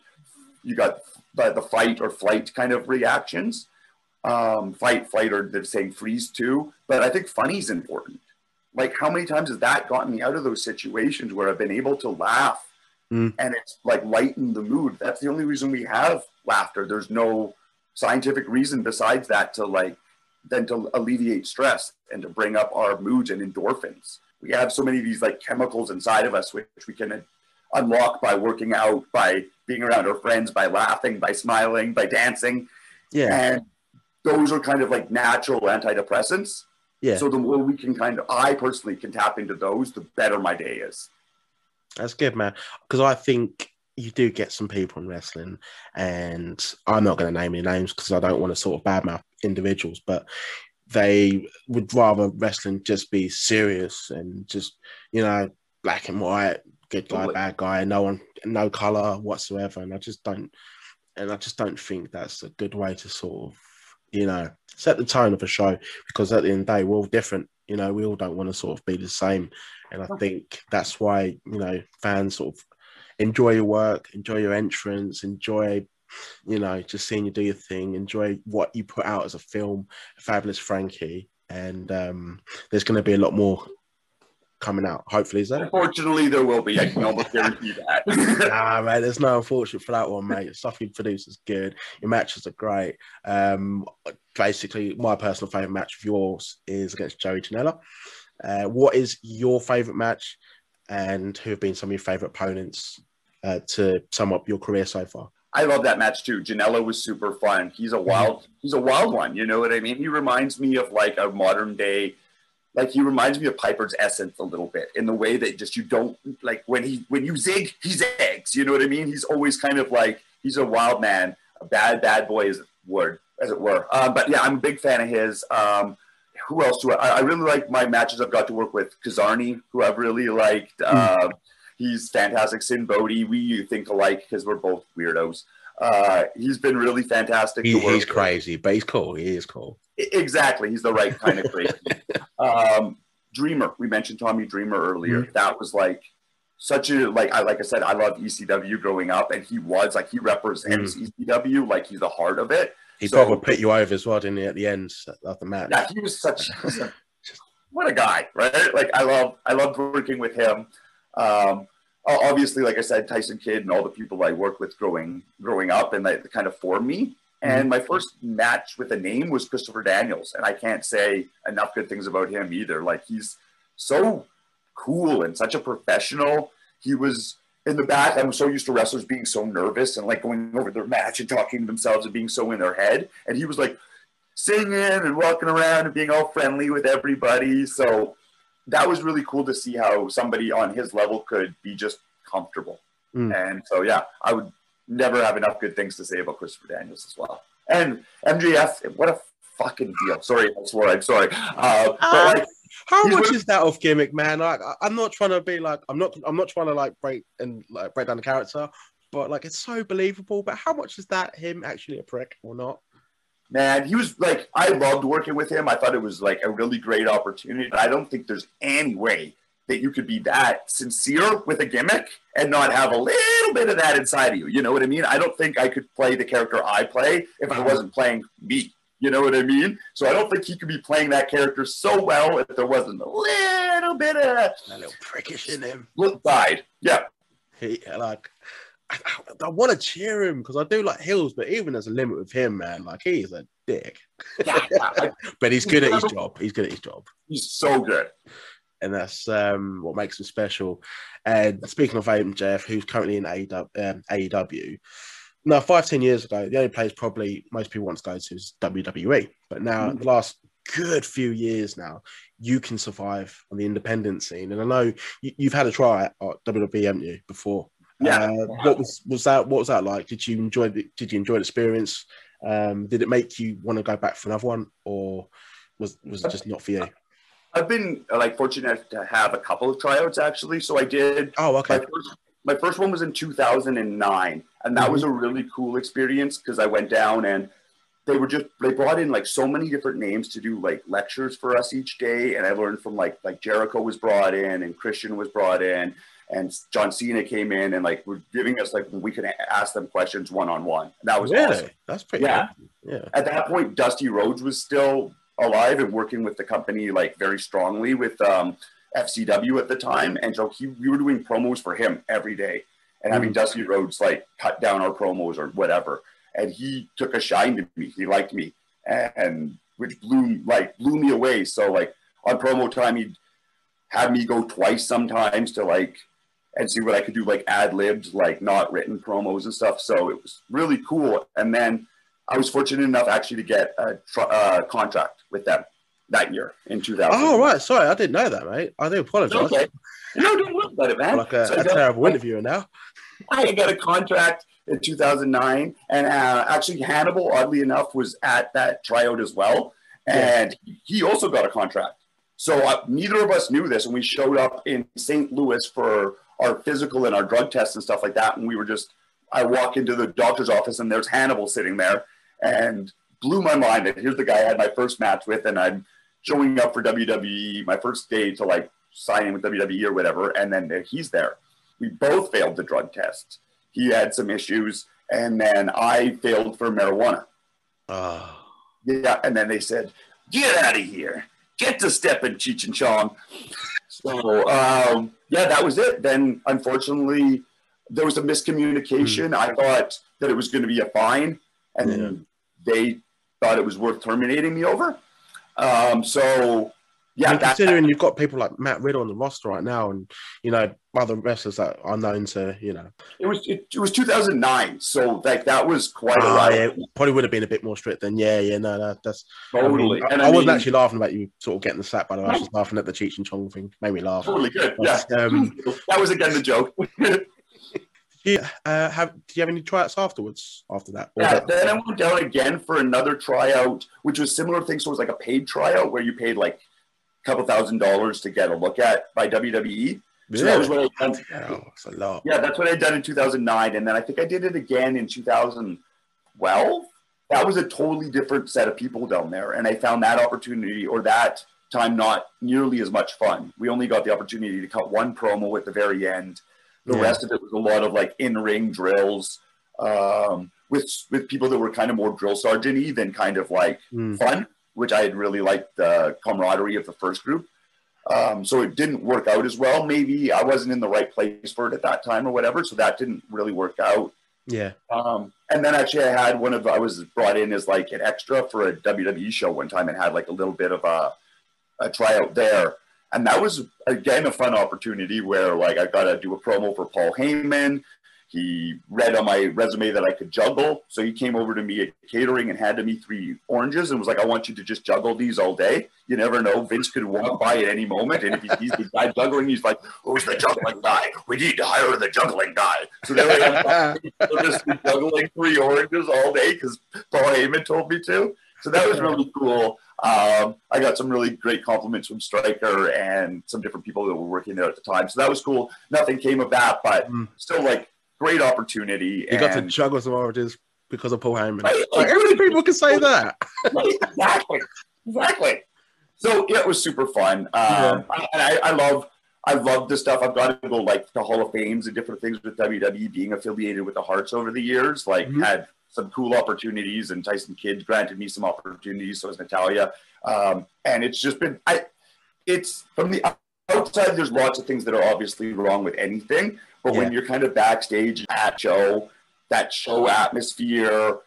you got the, the fight or flight kind of reactions um, fight, flight, or they're saying freeze too. But I think funny's important. Like, how many times has that gotten me out of those situations where I've been able to laugh mm. and it's like lighten the mood? That's the only reason we have laughter. There's no scientific reason besides that to like, then to alleviate stress and to bring up our moods and endorphins. We have so many of these like chemicals inside of us, which we can unlock by working out, by being around our friends, by laughing, by smiling, by dancing. Yeah. And those are kind of like natural antidepressants. Yeah. So the more we can kind of, I personally can tap into those, the better my day is. That's good, man. Because I think you do get some people in wrestling, and I'm not going to name any names because I don't want to sort of badmouth individuals, but they would rather wrestling just be serious and just, you know, black and white, good guy, bad guy, no one, no color whatsoever. And I just don't, and I just don't think that's a good way to sort of you know, set the tone of a show because at the end of the day, we're all different. You know, we all don't want to sort of be the same. And I think that's why, you know, fans sort of enjoy your work, enjoy your entrance, enjoy, you know, just seeing you do your thing, enjoy what you put out as a film, Fabulous Frankie. And um, there's going to be a lot more coming out. Hopefully, is that? Unfortunately, there will be. I can almost guarantee that. nah, mate, there's no unfortunate for that one, mate. The stuff you produce is good. Your matches are great. Um, basically, my personal favorite match of yours is against Joey Janela. Uh, what is your favorite match, and who have been some of your favorite opponents uh, to sum up your career so far? I love that match too. Janela was super fun. He's a wild, he's a wild one. You know what I mean? He reminds me of like a modern day like he reminds me of Piper's essence a little bit in the way that just you don't like when he when you zig he zags you know what I mean? He's always kind of like he's a wild man. A bad bad boy as it were as it were. Um, but yeah I'm a big fan of his. Um, who else do I I really like my matches I've got to work with. Kazarian who I've really liked. Uh, he's fantastic. Sinn Bodhi we think alike because we're both weirdos uh, he's been really fantastic. He, he's crazy, but he's cool. He is cool. Exactly. He's the right kind of crazy. um, Dreamer. We mentioned Tommy Dreamer earlier. Mm-hmm. That was like such a like I like I said, I love ECW growing up, and he was like he represents mm-hmm. ECW like he's the heart of it. He so, probably put you over as well, didn't he, at the end of the match? Yeah, he was such what a guy, right? Like I love I loved working with him. Um, obviously, like I said, Tyson Kidd and all the people I worked with growing growing up and that kind of formed me. And mm-hmm. my first match with a name was Christopher Daniels, and I can't say enough good things about him either. Like he's so cool and such a professional. He was in the back. I'm so used to wrestlers being so nervous and like going over their match and talking to themselves and being so in their head. And he was like singing and walking around and being all friendly with everybody. So that was really cool to see how somebody on his level could be just comfortable. Mm. And so, yeah, I would never have enough good things to say about Christopher Daniels as well. And MJF, what a fucking deal. Sorry, I swore. I'm sorry. Uh, uh, like, how much is that off gimmick, man? Like, I'm not trying to be like, I'm not, I'm not trying to like break and like break down the character, but like, it's so believable. But how much is that him actually a prick or not? Man, he was like, I loved working with him. I thought it was like a really great opportunity. I don't think there's any way that you could be that sincere with a gimmick and not have a little bit of that inside of you. You know what I mean? I don't think I could play the character I play if I wasn't playing me. You know what I mean? So I don't think he could be playing that character so well if there wasn't a little bit of a little prickish in him. Look side. Yeah. He like I, I, I want to cheer him because I do like Hills, but even there's a limit with him, man. Like he's a dick. Yeah, yeah. but he's good at his job. He's good at his job. He's so good. And that's um, what makes him special. And speaking of Jeff, who's currently in AEW, um, AEW now five, ten years ago, the only place probably most people want to go to is WWE. But now, mm-hmm. the last good few years now, you can survive on the independent scene. And I know you, have had a try at WWE, haven't you, before? Yeah. Uh, what was was that? What was that like? Did you enjoy the, Did you enjoy the experience? Um, did it make you want to go back for another one, or was was it just not for you? I've been like fortunate to have a couple of tryouts actually. So I did. Oh, okay. My first, my first one was in 2009, and that mm-hmm. was a really cool experience because I went down and they were just they brought in like so many different names to do like lectures for us each day, and I learned from like like Jericho was brought in and Christian was brought in and John Cena came in and like were giving us like we could ask them questions one on one. That was really? awesome. That's pretty yeah. Yeah. At that point, Dusty Rhodes was still alive and working with the company like very strongly with um, FCW at the time, and so he we were doing promos for him every day and having mm. Dusty Rhodes like cut down our promos or whatever. And he took a shine to me. He liked me, and which blew like blew me away. So like on promo time, he'd have me go twice sometimes to like and see what I could do, like ad libs, like not written promos and stuff. So it was really cool. And then I was fortunate enough actually to get a tr- uh, contract with them that year in 2000. Oh, right. Sorry, I didn't know that, mate. I do apologize. Okay. No, don't worry about it, man. Like a, so a terrible interviewer now. I got a contract in 2009, and uh, actually Hannibal, oddly enough, was at that tryout as well, and yeah. he also got a contract. So uh, neither of us knew this, and we showed up in St. Louis for our physical and our drug tests and stuff like that, and we were just. I walk into the doctor's office, and there's Hannibal sitting there, and blew my mind. And here's the guy I had my first match with, and I'm showing up for WWE my first day to like sign in with WWE or whatever, and then he's there. We both failed the drug test. He had some issues, and then I failed for marijuana. Oh. Yeah, and then they said, "Get out of here! Get to step in Cheech and Chong." so um, yeah, that was it. Then unfortunately, there was a miscommunication. Mm. I thought that it was going to be a fine, and yeah. they thought it was worth terminating me over. Um, so yeah, I mean, considering you've got people like Matt Riddle on the roster right now, and you know other wrestlers that are known to, you know, it was it, it was 2009, so like that was quite a while. Yeah, probably would have been a bit more strict then. Yeah, yeah, no, no that's totally. I, mean, I, I, wasn't actually laughing about you sort of getting the slap, by the way. I was just laughing at the Cheech and Chong thing. Made me laugh. Totally good. But, yeah, um, that was again the joke. Yeah, uh, have do you have any tryouts afterwards after that? Or yeah, that- then I went down again for another tryout, which was similar thing. So it was like a paid tryout where you paid like couple thousand dollars to get a look at by WWE. So that was what I done. Oh, that's a lot. Yeah, that's what I done in 2009, and then I think I did it again in 2012. That was a totally different set of people down there, and I found that opportunity or that time not nearly as much fun. We only got the opportunity to cut one promo at the very end the yeah. rest of it was a lot of like in ring drills um, with with people that were kind of more drill sergeant than kind of like mm. fun, which I had really liked the camaraderie of the first group. Um, so it didn't work out as well. Maybe I wasn't in the right place for it at that time or whatever. So that didn't really work out. Yeah. Um, and then actually I had one of, I was brought in as like an extra for a WWE show one time and had like a little bit of a, a tryout there and that was again a fun opportunity where like I got to do a promo for Paul Heyman. He read on my resume that I could juggle, so he came over to me at catering and handed me three oranges and was like, "I want you to just juggle these all day. You never know, Vince could walk by at any moment, and if he sees the guy juggling, he's like, "Who's the juggling guy? We need to hire the juggling guy." So there I am, just juggling three oranges all day because Paul Heyman told me to. So that was really cool. Um, I got some really great compliments from Striker and some different people that were working there at the time. So that was cool. Nothing came of that, but mm. still like great opportunity. You got to juggle some oranges. because of Paul Heyman. Right, Like, how many people can say that? exactly, exactly. So yeah, it was super fun. Um, I, and I, I love, I love this stuff. I've got to go like the Hall of Fames and different things with WWE being affiliated with the Harts over the years. Like Mhm. had some cool opportunities, and Tyson Kidd granted me some opportunities. So has Natalya, um, and it's just been. I, it's from the outside. There's lots of things that are obviously wrong with anything, but when you're kind of backstage at show, that show atmosphere,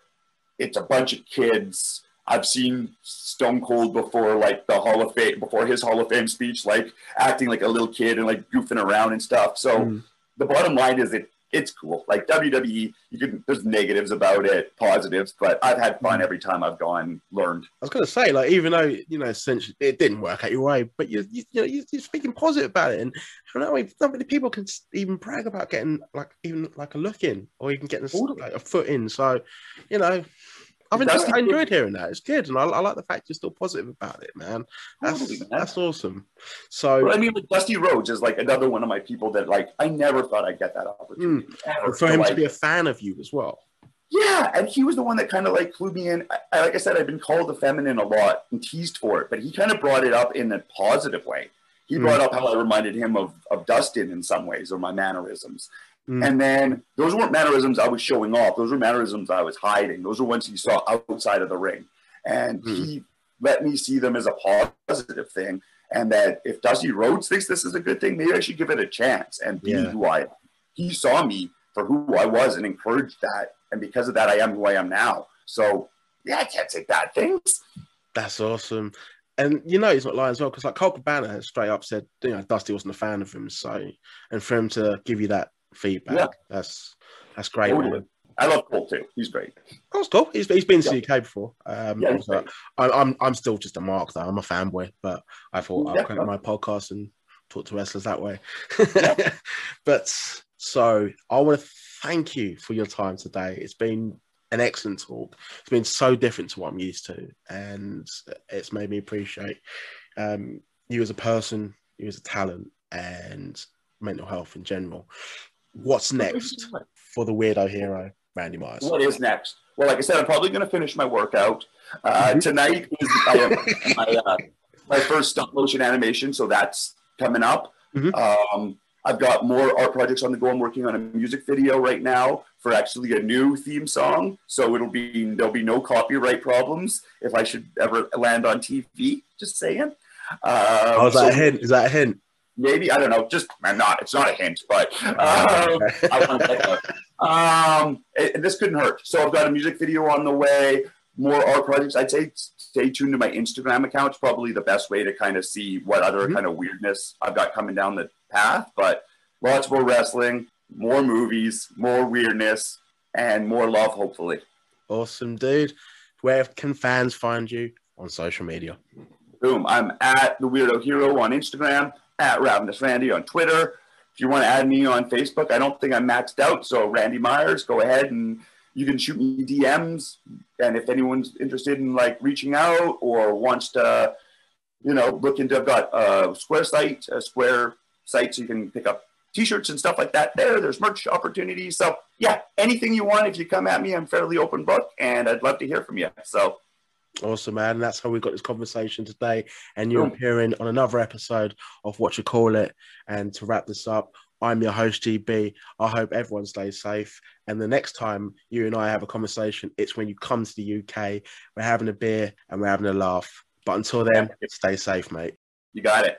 it's a bunch of kids. I've seen Stone Cold before, like the Hall of Fame, before his Hall of Fame speech, like acting like a little kid and like goofing around and stuff. So Mm. the bottom line is that it's cool. Like WWE, you can there's negatives about it, positives, but I've had fun every time I've gone, learned. I was going to say, like, even though you know, essentially it didn't work out your way, but you, you, you know, you- you're speaking positive about it, and I don't know, not many people can even brag about getting like even like a look in, or even getting like, a foot in. So, you know, I've enjoyed, I enjoyed hearing that. It's good, and I, I like the fact you're still positive about it, man. That's Totally, man. that's awesome. So, But I mean, like Dusty Rhodes is like another one of my people that like I never thought I'd get that opportunity. and for him to be a fan of you as well. Yeah, and he was the one that kind of like flew me in. I, I- like I said, I've been called a feminine a lot and teased for it, but he kind of brought it up in a positive way. He Mm. brought up how I reminded him of, of Dustin in some ways, or my mannerisms. Mm. And then those weren't mannerisms I was showing off. Those were mannerisms I was hiding. Those were ones he saw outside of the ring. And Mm. he let me see them as a positive thing. And that if Dusty Rhodes thinks this is a good thing, maybe I should give it a chance and be Yeah. who I am. He saw me for who I was and encouraged that. And because of that, I am who I am now. So, yeah, I can't say bad things. That's awesome. And you know he's not lying as well because like Colt Cabana has straight up said, you know, Dusty wasn't a fan of him. So, and for him to give you that feedback, Yeah. that's that's great. Totally. I love Colt too. He's great. That's cool. He's, he's been to the UK before. Um, Yeah, he's so great. I, I'm I'm still just a mark though. I'm a fanboy, but I thought I'll Yeah. my podcast and talk to wrestlers that way. Yeah. but so I want to thank you for your time today. It's been an excellent talk. It's been so different to what I'm used to, and it's made me appreciate um, you as a person, you as a talent, and mental health in general. What's next for the weirdo hero, Randy Myers? What is next? Well, like I said, I'm probably going to finish my workout. Uh, Mhm. Tonight is I have my, uh, my first stop motion animation, so that's coming up. Mhm. Um, I've got more art projects on the go. I'm working on a music video right now for actually a new theme song, so it'll be there'll be no copyright problems if I should ever land on TV. Just saying. Um, Oh, is that so a hint? Is that a hint? Maybe I don't know. Just I'm not. It's not a hint, but um, I want to get that. Um, and this couldn't hurt. So I've got a music video on the way. More art projects. I'd say stay tuned to my Instagram account. It's probably the best way to kind of see what other Mhm. kind of weirdness I've got coming down the path. But lots more wrestling, more movies, more weirdness, and more love. Hopefully. Awesome, dude. Where can fans find you on social media? Boom. I'm at the Weirdo Hero on Instagram, at Ravenous Randy on Twitter. If you want to add me on Facebook, I don't think I'm maxed out. So Randy Myers, go ahead and you can shoot me DMs. And if anyone's interested in like reaching out or wants to, you know, look into, I've got a Square site, a Square site, so you can pick up T-shirts and stuff like that. There, there's merch opportunities. So yeah, anything you want. If you come at me, I'm fairly open book, and I'd love to hear from you. So Awesome, man. That's how we got this conversation today. And you're Boom. appearing on another episode of What You Call It. And to wrap this up, I'm your host, GB. I hope everyone stays safe. And the next time you and I have a conversation, it's when you come to the UK. We're having a beer and we're having a laugh. But until then, stay safe, mate. you got it.